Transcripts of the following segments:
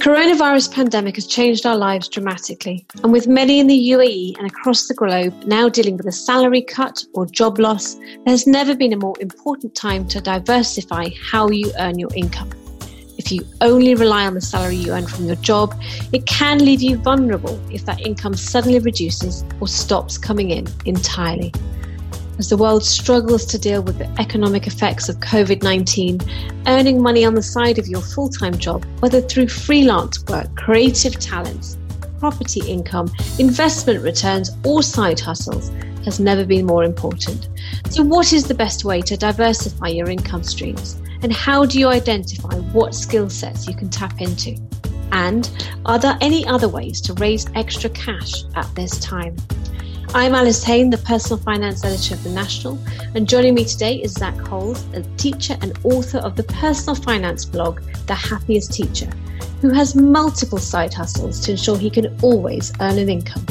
The coronavirus pandemic has changed our lives dramatically, and with many in the UAE and across the globe now dealing with a salary cut or job loss, there's never been a more important time to diversify how you earn your income. If you only rely on the salary you earn from your job, it can leave you vulnerable if that income suddenly reduces or stops coming in entirely. As the world struggles to deal with the economic effects of COVID 19, earning money on the side of your full time job, whether through freelance work, creative talents, property income, investment returns, or side hustles, has never been more important. So, what is the best way to diversify your income streams? And how do you identify what skill sets you can tap into? And are there any other ways to raise extra cash at this time? I'm Alice Haine, the personal finance editor of The National, and joining me today is Zach Holes, a teacher and author of the personal finance blog, The Happiest Teacher, who has multiple side hustles to ensure he can always earn an income.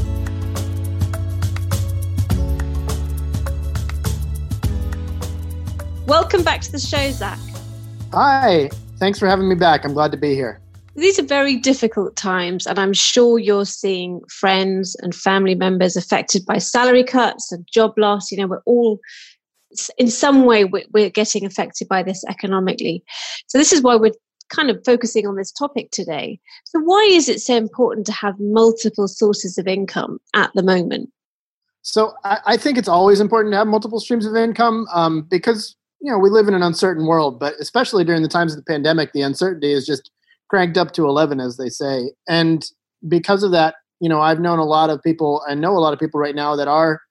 Welcome back to the show, Zach. Hi, thanks for having me back. I'm glad to be here these are very difficult times, and I'm sure you're seeing friends and family members affected by salary cuts and job loss. You know, we're all in some way we're getting affected by this economically. So this is why we're kind of focusing on this topic today. So why is it so important to have multiple sources of income at the moment? So I, think it's always important to have multiple streams of income um, because you know we live in an uncertain world, but especially during the times of the pandemic, the uncertainty is just cranked up to 11 as they say. And because of that you know i've known a lot of people and know a lot of people right now that are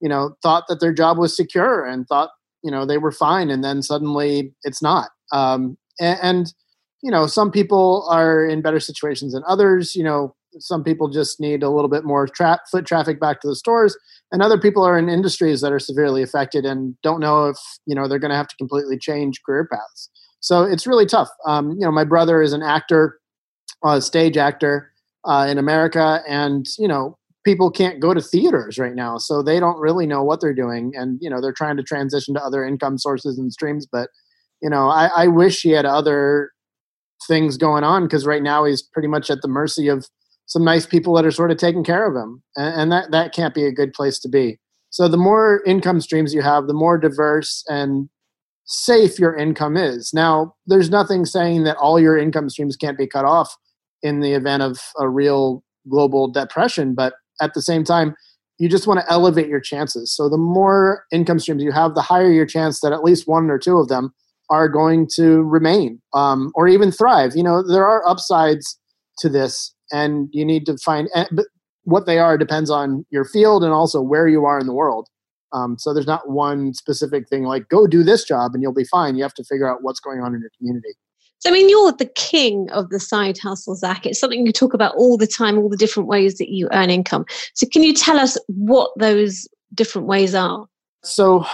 you know thought that their job was secure and thought you know they were fine and then suddenly it's not. Um, and, and you know some people are in better situations than others you know some people just need a little bit more tra- foot traffic back to the stores and other people are in industries that are severely affected and don't know if you know they're going to have to completely change career paths so it's really tough. Um, you know, my brother is an actor, a stage actor uh, in America, and you know, people can't go to theaters right now, so they don't really know what they're doing, and you know, they're trying to transition to other income sources and streams. But you know, I, I wish he had other things going on because right now he's pretty much at the mercy of some nice people that are sort of taking care of him, and, and that that can't be a good place to be. So the more income streams you have, the more diverse and safe your income is. Now, there's nothing saying that all your income streams can't be cut off in the event of a real global depression, but at the same time, you just want to elevate your chances. So the more income streams you have, the higher your chance that at least one or two of them are going to remain um, or even thrive. You know, there are upsides to this, and you need to find eh, what they are depends on your field and also where you are in the world. Um, so there's not one specific thing like go do this job and you'll be fine. You have to figure out what's going on in your community. So I mean, you're the king of the side hustle, Zach. It's something you talk about all the time, all the different ways that you earn income. So can you tell us what those different ways are? So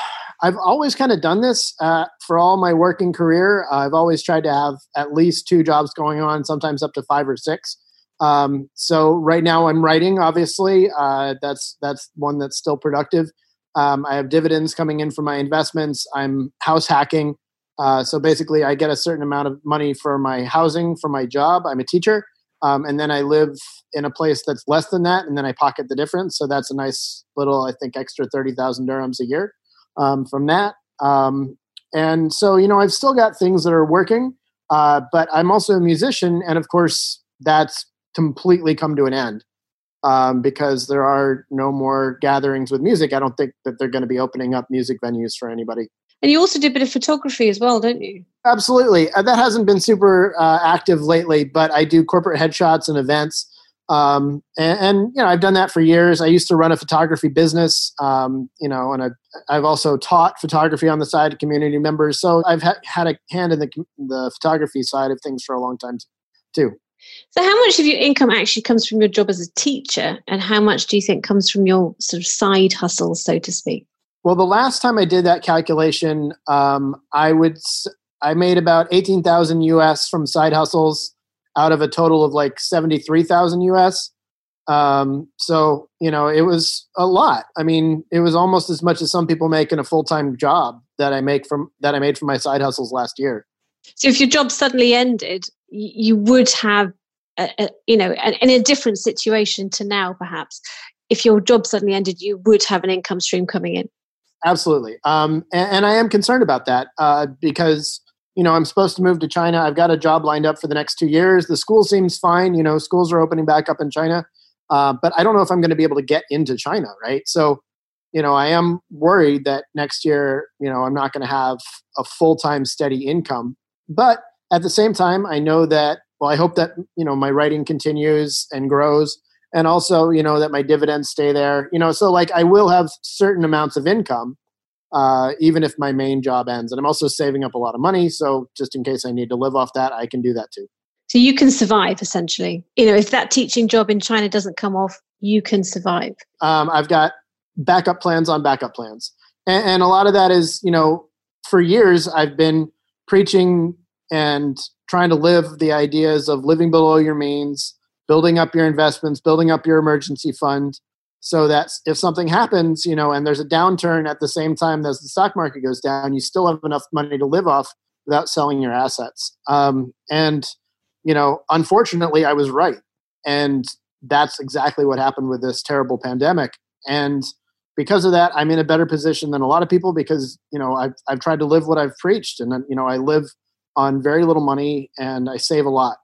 I've always kind of done this uh, for all my working career. I've always tried to have at least two jobs going on, sometimes up to five or six. Um, so right now I'm writing. Obviously, uh, that's that's one that's still productive. Um, I have dividends coming in from my investments. I'm house hacking. Uh, so basically, I get a certain amount of money for my housing for my job. I'm a teacher. Um, and then I live in a place that's less than that, and then I pocket the difference. So that's a nice little, I think, extra 30,000 dirhams a year um, from that. Um, and so, you know, I've still got things that are working, uh, but I'm also a musician. And of course, that's completely come to an end um, because there are no more gatherings with music. I don't think that they're going to be opening up music venues for anybody. And you also do a bit of photography as well, don't you? Absolutely. Uh, that hasn't been super uh, active lately, but I do corporate headshots and events. Um, and, and, you know, I've done that for years. I used to run a photography business, um, you know, and I've, I've also taught photography on the side of community members. So I've ha- had a hand in the, the photography side of things for a long time too. So, how much of your income actually comes from your job as a teacher, and how much do you think comes from your sort of side hustle, so to speak? Well, the last time I did that calculation, um, I would I made about eighteen thousand US from side hustles out of a total of like seventy three thousand US. Um, so you know, it was a lot. I mean, it was almost as much as some people make in a full time job that I make from that I made from my side hustles last year. So if your job suddenly ended, you would have uh, uh, you know, in a different situation to now, perhaps, if your job suddenly ended, you would have an income stream coming in. Absolutely. Um, and, and, I am concerned about that uh, because, you know, I'm supposed to move to China. I've got a job lined up for the next two years. The school seems fine. You know, schools are opening back up in China. Uh, but I don't know if I'm going to be able to get into China, right? So, you know, I am worried that next year, you know, I'm not going to have a full time steady income. But at the same time, I know that, well, I hope that, you know, my writing continues and grows. And also, you know, that my dividends stay there. You know, so like I will have certain amounts of income, uh, even if my main job ends. And I'm also saving up a lot of money. So just in case I need to live off that, I can do that too. So you can survive essentially. You know, if that teaching job in China doesn't come off, you can survive. Um, I've got backup plans on backup plans. And, and a lot of that is, you know, for years I've been preaching and trying to live the ideas of living below your means, building up your investments, building up your emergency fund so that if something happens, you know, and there's a downturn at the same time as the stock market goes down, you still have enough money to live off without selling your assets. Um, and, you know, unfortunately, I was right. And that's exactly what happened with this terrible pandemic. And because of that, I'm in a better position than a lot of people because you know I've I've tried to live what I've preached, and you know I live on very little money and I save a lot.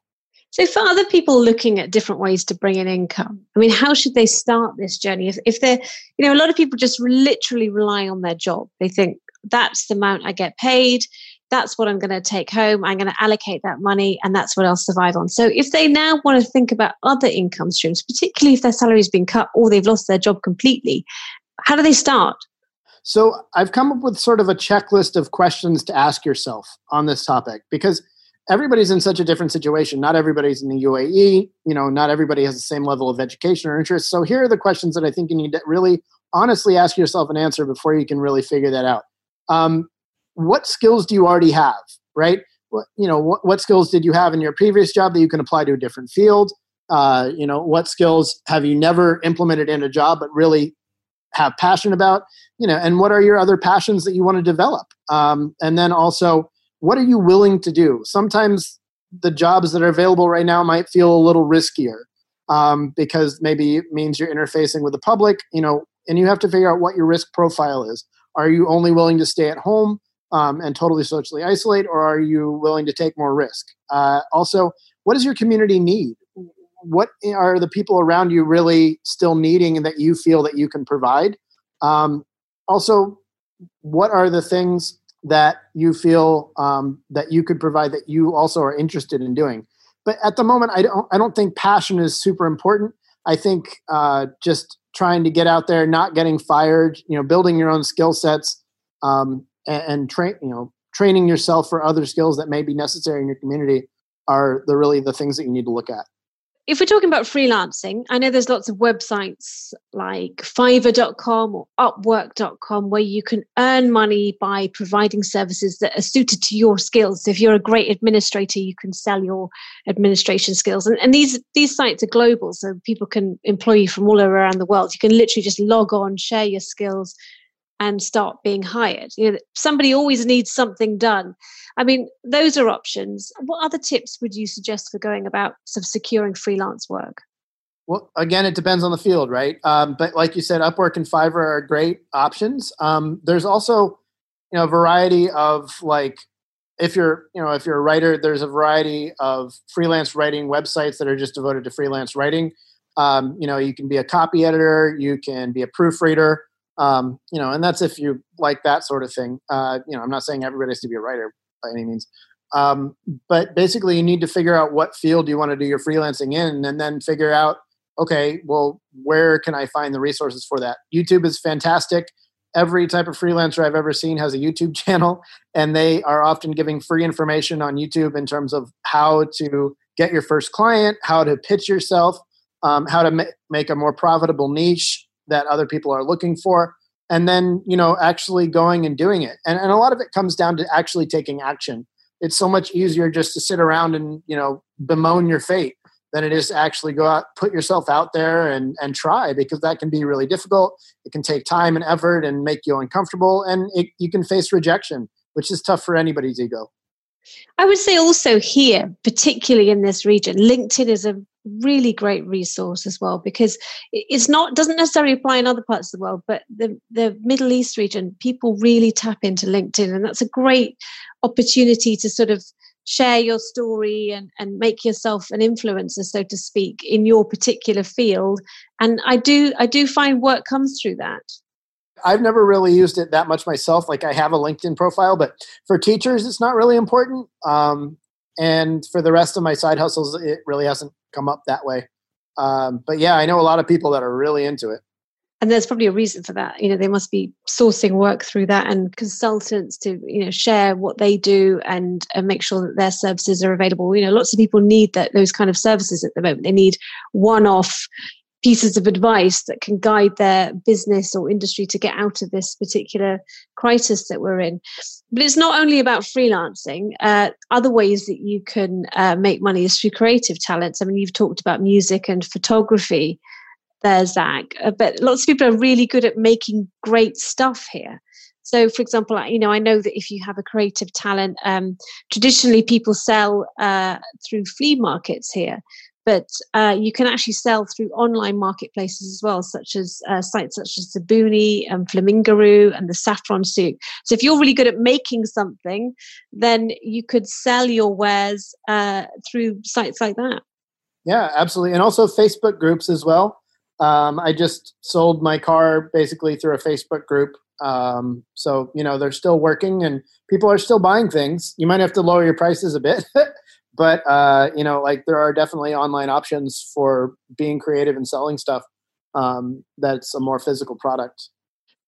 So, for other people looking at different ways to bring in income, I mean, how should they start this journey? If, if they're, you know, a lot of people just literally rely on their job. They think that's the amount I get paid, that's what I'm going to take home, I'm going to allocate that money, and that's what I'll survive on. So, if they now want to think about other income streams, particularly if their salary's been cut or they've lost their job completely, how do they start? So I've come up with sort of a checklist of questions to ask yourself on this topic because everybody's in such a different situation. Not everybody's in the UAE, you know, not everybody has the same level of education or interest. So here are the questions that I think you need to really honestly ask yourself an answer before you can really figure that out. Um, what skills do you already have, right? What, you know, what, what skills did you have in your previous job that you can apply to a different field? Uh, you know, what skills have you never implemented in a job but really have passion about you know and what are your other passions that you want to develop? Um, and then also what are you willing to do? Sometimes the jobs that are available right now might feel a little riskier um, because maybe it means you're interfacing with the public you know and you have to figure out what your risk profile is. Are you only willing to stay at home um, and totally socially isolate or are you willing to take more risk? Uh, also what does your community need what are the people around you really still needing and that you feel that you can provide? Um, also what are the things that you feel um, that you could provide that you also are interested in doing? But at the moment i don't i don't think passion is super important. I think uh, just trying to get out there not getting fired you know building your own skill sets um, and, and train you know training yourself for other skills that may be necessary in your community are the really the things that you need to look at if we're talking about freelancing, I know there's lots of websites like fiverr.com or upwork.com where you can earn money by providing services that are suited to your skills. So if you're a great administrator, you can sell your administration skills. And, and these, these sites are global, so people can employ you from all over around the world. You can literally just log on, share your skills, and start being hired. You know, somebody always needs something done. I mean, those are options. What other tips would you suggest for going about sort of securing freelance work? Well, again, it depends on the field, right? Um, but like you said, Upwork and Fiverr are great options. Um, there's also, you know, a variety of like, if you're, you know, if you're a writer, there's a variety of freelance writing websites that are just devoted to freelance writing. Um, you know, you can be a copy editor, you can be a proofreader, um, you know, and that's if you like that sort of thing. Uh, you know, I'm not saying everybody has to be a writer, by any means. Um, but basically, you need to figure out what field you want to do your freelancing in, and then figure out, okay, well, where can I find the resources for that? YouTube is fantastic. Every type of freelancer I've ever seen has a YouTube channel, and they are often giving free information on YouTube in terms of how to get your first client, how to pitch yourself, um, how to ma- make a more profitable niche that other people are looking for and then you know actually going and doing it. And, and a lot of it comes down to actually taking action. It's so much easier just to sit around and you know bemoan your fate than it is to actually go out put yourself out there and and try because that can be really difficult. It can take time and effort and make you uncomfortable and it, you can face rejection which is tough for anybody's ego. I would say also here, particularly in this region, LinkedIn is a really great resource as well because it's not doesn't necessarily apply in other parts of the world, but the the Middle East region, people really tap into LinkedIn, and that's a great opportunity to sort of share your story and, and make yourself an influencer so to speak in your particular field and i do i do find work comes through that I've never really used it that much myself. Like I have a LinkedIn profile, but for teachers, it's not really important. Um, and for the rest of my side hustles, it really hasn't come up that way. Um, but yeah, I know a lot of people that are really into it. And there's probably a reason for that. You know they must be sourcing work through that and consultants to you know share what they do and, and make sure that their services are available. You know lots of people need that those kind of services at the moment. They need one-off pieces of advice that can guide their business or industry to get out of this particular crisis that we're in but it's not only about freelancing uh, other ways that you can uh, make money is through creative talents i mean you've talked about music and photography there, Zach. Uh, but lots of people are really good at making great stuff here. So, for example, you know, I know that if you have a creative talent, um, traditionally people sell uh, through flea markets here, but uh, you can actually sell through online marketplaces as well, such as uh, sites such as Zbooni and Flamingaroo and the Saffron Souk. So, if you're really good at making something, then you could sell your wares uh, through sites like that. Yeah, absolutely, and also Facebook groups as well. Um, I just sold my car basically through a Facebook group. Um, so, you know, they're still working and people are still buying things. You might have to lower your prices a bit, but, uh, you know, like there are definitely online options for being creative and selling stuff um, that's a more physical product.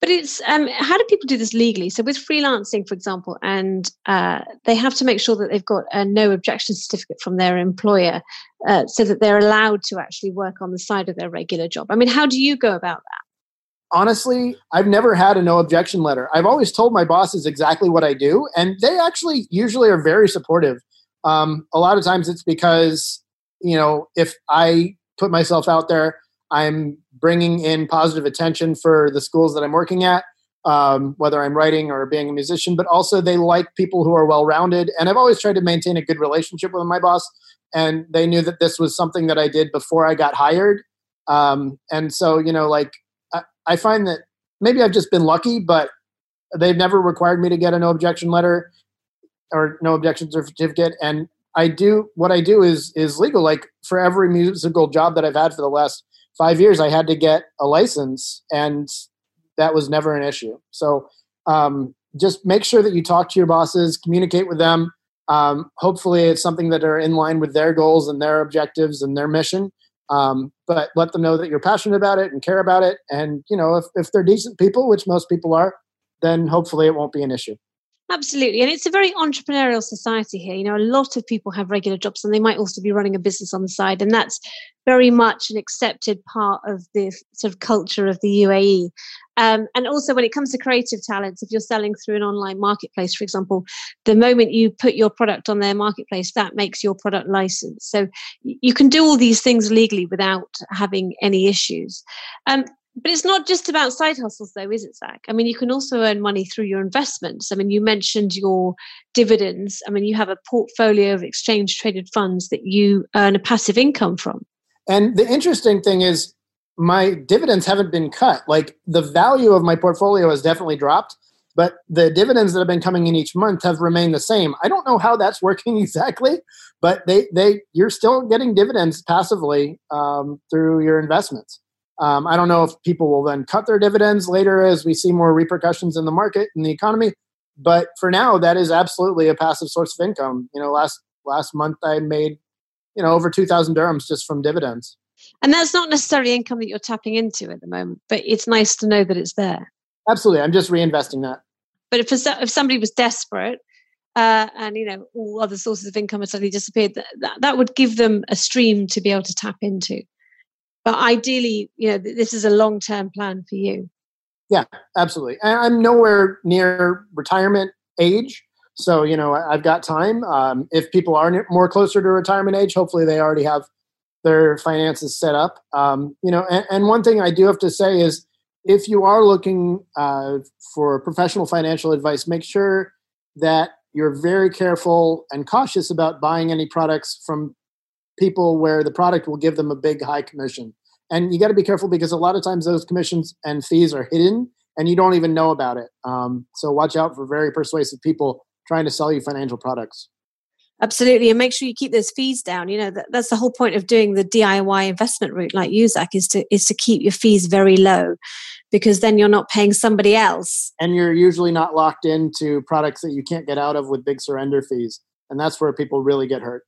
But it's um, how do people do this legally? So with freelancing, for example, and uh, they have to make sure that they've got a no objection certificate from their employer, uh, so that they're allowed to actually work on the side of their regular job. I mean, how do you go about that? Honestly, I've never had a no objection letter. I've always told my bosses exactly what I do, and they actually usually are very supportive. Um, a lot of times it's because you know if I put myself out there I'm bringing in positive attention for the schools that I'm working at, um, whether I'm writing or being a musician, but also they like people who are well rounded. And I've always tried to maintain a good relationship with my boss. And they knew that this was something that I did before I got hired. Um, and so, you know, like I, I find that maybe I've just been lucky, but they've never required me to get a no objection letter or no objection certificate. And I do what I do is is legal. Like for every musical job that I've had for the last five years, I had to get a license, and that was never an issue. So um, just make sure that you talk to your bosses, communicate with them. Um, hopefully, it's something that are in line with their goals and their objectives and their mission. Um, but let them know that you're passionate about it and care about it. And you know, if if they're decent people, which most people are, then hopefully it won't be an issue. Absolutely. And it's a very entrepreneurial society here. You know, a lot of people have regular jobs and they might also be running a business on the side. And that's very much an accepted part of the sort of culture of the UAE. Um, and also, when it comes to creative talents, if you're selling through an online marketplace, for example, the moment you put your product on their marketplace, that makes your product licensed. So you can do all these things legally without having any issues. Um, but it's not just about side hustles, though, is it, Zach? I mean, you can also earn money through your investments. I mean, you mentioned your dividends. I mean, you have a portfolio of exchange traded funds that you earn a passive income from. And the interesting thing is, my dividends haven't been cut. Like the value of my portfolio has definitely dropped, but the dividends that have been coming in each month have remained the same. I don't know how that's working exactly, but they they you're still getting dividends passively um, through your investments. Um, I don't know if people will then cut their dividends later as we see more repercussions in the market and the economy. But for now, that is absolutely a passive source of income. You know, last last month I made you know over two thousand dirhams just from dividends. And that's not necessarily income that you're tapping into at the moment, but it's nice to know that it's there. Absolutely, I'm just reinvesting that. But if if somebody was desperate uh, and you know all other sources of income had suddenly disappeared, that, that that would give them a stream to be able to tap into but ideally you know this is a long term plan for you. Yeah absolutely. I'm nowhere near retirement age so you know i've got time. Um, if people are more closer to retirement age hopefully they already have their finances set up. Um, you know and, and, one thing i do have to say is if you are looking uh, for professional financial advice make sure that you're very careful and cautious about buying any products from people where the product will give them a big high commission. And you got to be careful because a lot of times those commissions and fees are hidden and you don't even know about it. Um, so watch out for very persuasive people trying to sell you financial products. Absolutely, and make sure you keep those fees down. You know that, that's the whole point of doing the DIY investment route, like Zach, is to is to keep your fees very low, because then you're not paying somebody else. And you're usually not locked into products that you can't get out of with big surrender fees, and that's where people really get hurt.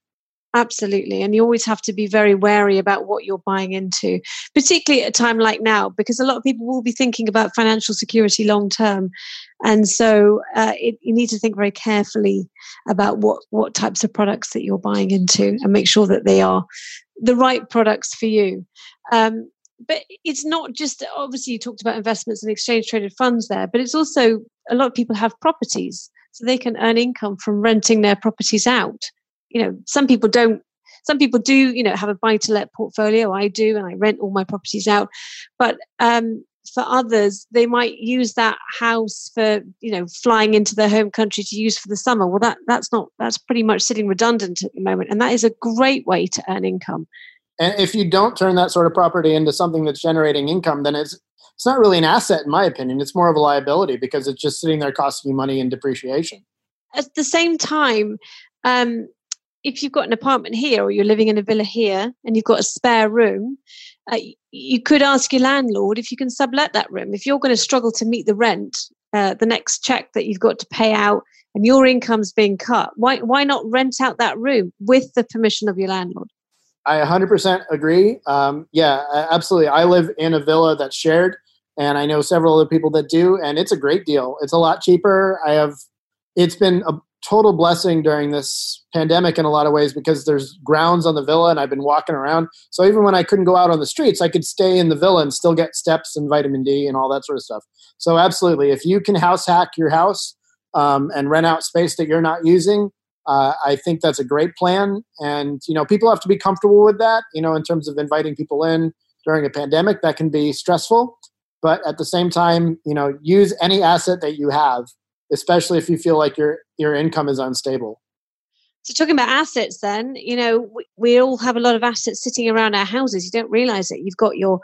Absolutely. And you always have to be very wary about what you're buying into, particularly at a time like now, because a lot of people will be thinking about financial security long term. And so uh, it, you need to think very carefully about what, what types of products that you're buying into and make sure that they are the right products for you. Um, but it's not just obviously you talked about investments and exchange traded funds there, but it's also a lot of people have properties. So they can earn income from renting their properties out you know some people don't some people do you know have a buy to let portfolio. I do and i rent all my properties out. But um, for others they might use that house for you know flying into their home country to use for the summer. Well that that's not that's pretty much sitting redundant at the moment and that is a great way to earn income. And if you don't turn that sort of property into something that's generating income then it's it's not really an asset in my opinion. It's more of a liability because it's just sitting there costing you money in depreciation. At the same time um, if you've got an apartment here or you're living in a villa here and you've got a spare room, uh, you could ask your landlord if you can sublet that room. If you're going to struggle to meet the rent, uh, the next check that you've got to pay out, and your income's being cut, why why not rent out that room with the permission of your landlord? I 100% agree. Um, yeah, absolutely. I live in a villa that's shared, and I know several other people that do, and it's a great deal. It's a lot cheaper. I have. It's been a, total blessing during this pandemic in a lot of ways because there's grounds on the villa and I've been walking around. So even when I couldn't go out on the streets, I could stay in the villa and still get steps and vitamin D and all that sort of stuff. So absolutely, if you can house hack your house um, and rent out space that you're not using, uh, I think that's a great plan. And you know, people have to be comfortable with that. You know, in terms of inviting people in during a pandemic, that can be stressful. But at the same time, you know, use any asset that you have especially if you feel like your your income is unstable. So talking about assets, then you know we, we all have a lot of assets sitting around our houses. You don't realize it. You've got your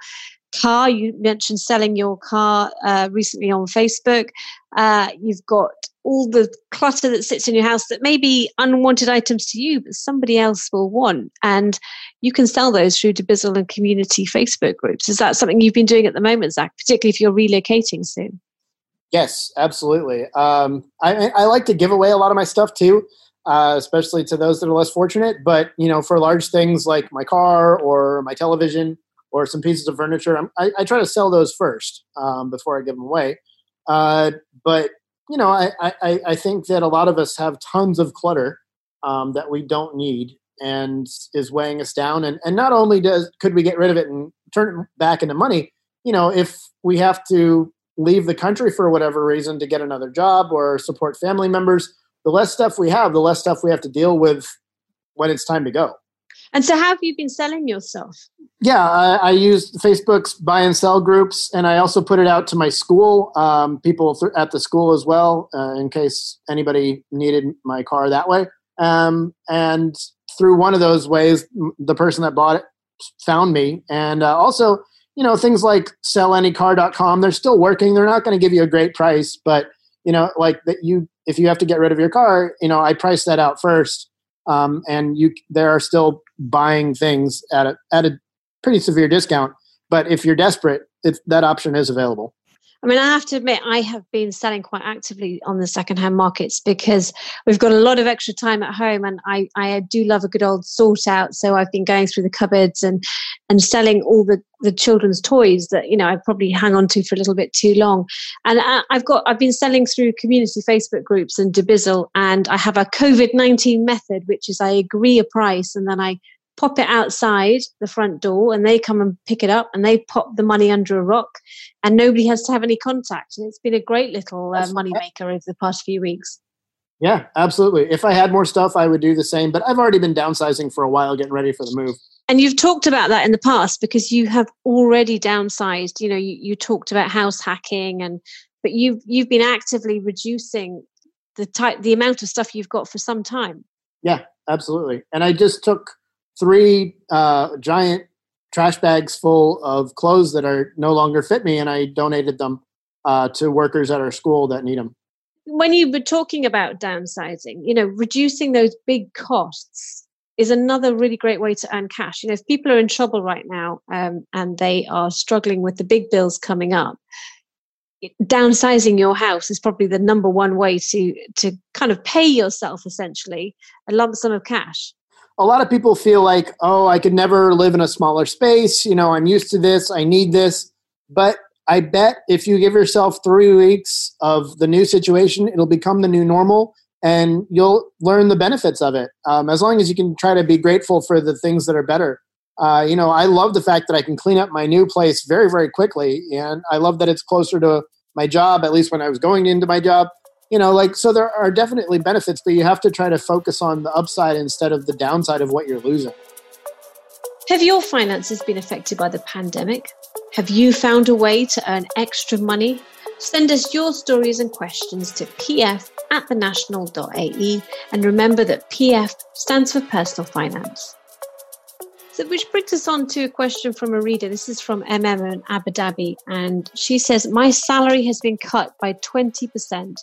car. You mentioned selling your car uh, recently on Facebook. Uh, you've got all the clutter that sits in your house that may be unwanted items to you, but somebody else will want. And you can sell those through Dubizzle and community Facebook groups. Is that something you've been doing at the moment, Zach, particularly if you're relocating soon? Yes, absolutely. Um, I, I like to give away a lot of my stuff too, uh, especially to those that are less fortunate. But you know, for large things like my car or my television or some pieces of furniture, I, I try to sell those first um, before I give them away. Uh, but you know, I, I, I think that a lot of us have tons of clutter um, that we don't need and is weighing us down. And and not only does could we get rid of it and turn it back into money, you know, if we have to leave the country for whatever reason to get another job or support family members, the less stuff we have, the less stuff we have to deal with when it's time to go. And so, how have you been selling yourself? Yeah, I, I used Facebook's buy and sell groups, and I also put it out to my school, um, people th- at the school as well, uh, in case anybody needed my car that way. Um, and through one of those ways, the person that bought it found me, and uh, also you know things like sellanycar.com they're still working. They're not going to give you a great price but you know like that you if you have to get rid of your car you know i price that out first. Um, and you there are still buying things at a at a pretty severe discount. But if you're desperate that option is available I mean, I have to admit, I have been selling quite actively on the secondhand markets because we've got a lot of extra time at home, and I, I do love a good old sort out. So I've been going through the cupboards and and selling all the the children's toys that you know I probably hang on to for a little bit too long. And I, I've got I've been selling through community Facebook groups and Dubizzle, and I have a COVID nineteen method, which is I agree a price and then I pop it outside the front door and they come and pick it up and they pop the money under a rock and nobody has to have any contact. And it's been a great little uh, money maker over the past few weeks. Yeah, absolutely. If I had more stuff, I would do the same. But I've already been downsizing for a while, getting ready for the move. And you've talked about that in the past because you have already downsized. You know, you, you talked about house hacking and but you've you've been actively reducing the type the amount of stuff you've got for some time. Yeah, absolutely. And I just took three uh, giant trash bags full of clothes that are no longer fit me, and I donated them uh, to workers at our school that need them. When you were talking about downsizing, you know, reducing those big costs is another really great way to earn cash. You know, if people are in trouble right now um, and they are struggling with the big bills coming up, downsizing your house is probably the number one way to to kind of pay yourself essentially a lump sum of cash a lot of people feel like oh i could never live in a smaller space you know i'm used to this i need this. But i bet if you give yourself three weeks of the new situation it'll become the new normal and you'll learn the benefits of it. Um, as long as you can try to be grateful for the things that are better. Uh, you know, I love the fact that I can clean up my new place very, very quickly, and I love that it's closer to my job. At least when I was going into my job, you know, like so there are definitely benefits, but you have to try to focus on the upside instead of the downside of what you're losing. Have your finances been affected by the pandemic? Have you found a way to earn extra money? Send us your stories and questions to pf at thenational.ae and remember that PF stands for personal finance. So, which brings us on to a question from a reader. This is from MM in Abu Dhabi. And she says, My salary has been cut by 20%.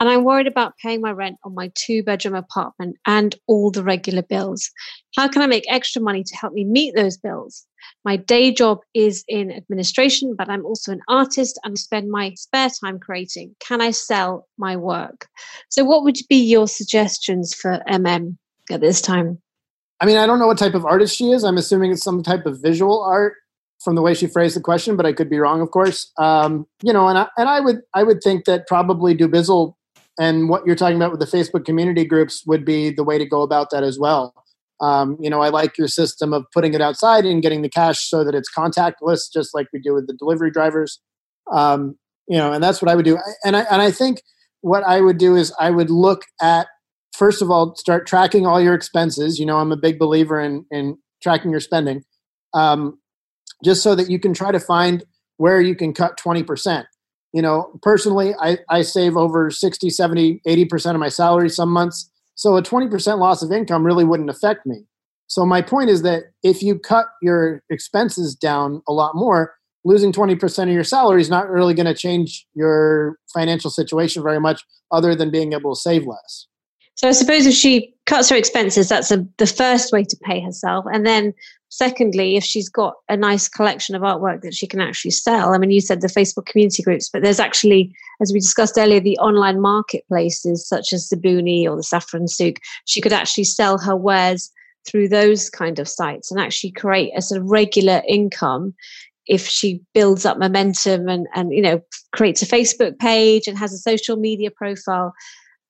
And I'm worried about paying my rent on my two bedroom apartment and all the regular bills. How can I make extra money to help me meet those bills? My day job is in administration, but I'm also an artist and spend my spare time creating. Can I sell my work? So, what would be your suggestions for MM at this time? I mean, I don't know what type of artist she is. I'm assuming it's some type of visual art from the way she phrased the question, but I could be wrong, of course. Um, you know, and I, and I would I would think that probably Dubizzle and what you're talking about with the Facebook community groups would be the way to go about that as well. Um, you know, I like your system of putting it outside and getting the cash so that it's contactless, just like we do with the delivery drivers. Um, you know, and that's what I would do. And I and I think what I would do is I would look at first of all, start tracking all your expenses. You know, I'm a big believer in in tracking your spending, um, just so that you can try to find where you can cut 20%. You know, personally, I, I save over 60, 70, 80% of my salary some months. So a 20% loss of income really wouldn't affect me. So my point is that if you cut your expenses down a lot more, losing 20% of your salary is not really going to change your financial situation very much other than being able to save less. So I suppose if she cuts her expenses, that's a, the first way to pay herself. And then, secondly, if she's got a nice collection of artwork that she can actually sell. I mean, you said the Facebook community groups, but there's actually, as we discussed earlier, the online marketplaces such as Zbooni or the Saffron Souk. She could actually sell her wares through those kind of sites and actually create a sort of regular income if she builds up momentum and and you know creates a facebook page and has a social media profile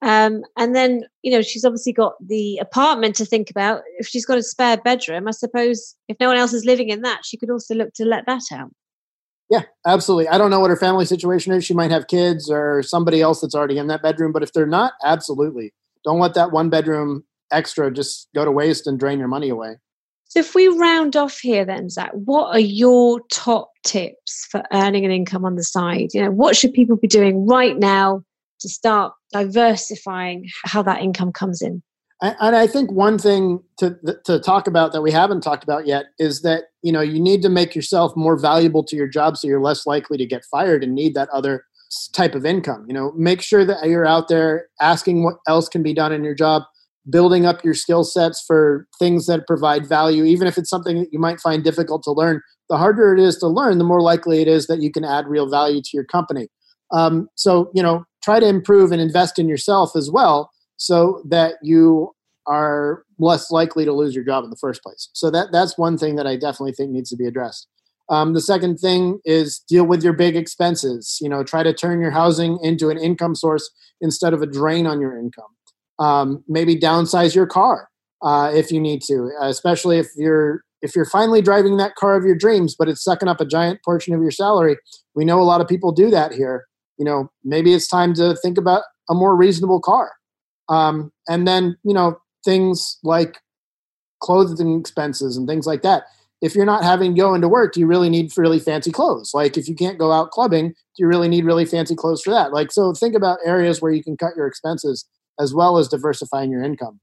um, and then, you know, she's obviously got the apartment to think about. If she's got a spare bedroom, I suppose if no one else is living in that, she could also look to let that out. Yeah, absolutely. I don't know what her family situation is. She might have kids or somebody else that's already in that bedroom, but if they're not, absolutely. Don't let that one bedroom extra just go to waste and drain your money away. So, if we round off here, then Zach, what are your top tips for earning an income on the side? You know, what should people be doing right now to start diversifying how that income comes in. And I think one thing to to talk about that we haven't talked about yet is that you know you need to make yourself more valuable to your job so you're less likely to get fired and need that other type of income. You know, make sure that you're out there asking what else can be done in your job, building up your skill sets for things that provide value, even if it's something that you might find difficult to learn. The harder it is to learn, the more likely it is that you can add real value to your company. Um, so, you know, try to improve and invest in yourself as well so that you are less likely to lose your job in the first place. So that that's one thing that I definitely think needs to be addressed. Um, the second thing is deal with your big expenses. You know, try to turn your housing into an income source instead of a drain on your income. Um, maybe downsize your car uh, if you need to, especially if you're if you're finally driving that car of your dreams, but it's sucking up a giant portion of your salary. We know a lot of people do that here you know, maybe it's time to think about a more reasonable car. Um, and then, you know, things like clothing expenses and things like that. if you're not having to go into work, do you really need really fancy clothes? Like if you can't go out clubbing, do you really need really fancy clothes for that? Like so think about areas where you can cut your expenses as well as diversifying your income.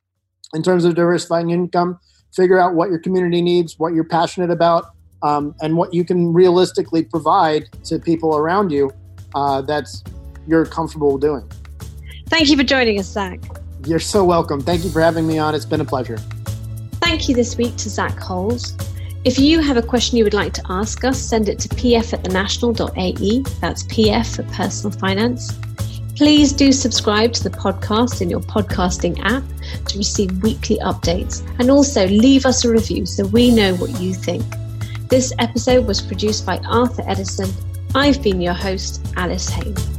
In terms of diversifying income, figure out what your community needs, what you're passionate about, um, and what you can realistically provide to people around you uh, that's you're comfortable doing. Thank you for joining us, Zach. You're so welcome. Thank you for having me on. It's been a pleasure. Thank you this week to Zach Holes. If you have a question you would like to ask us, send it to pf at thenational.ae. That's pf for personal finance. Please do subscribe to the podcast in your podcasting app to receive weekly updates and also leave us a review so we know what you think. This episode was produced by Arthur Edison. I've been your host, Alice Haine.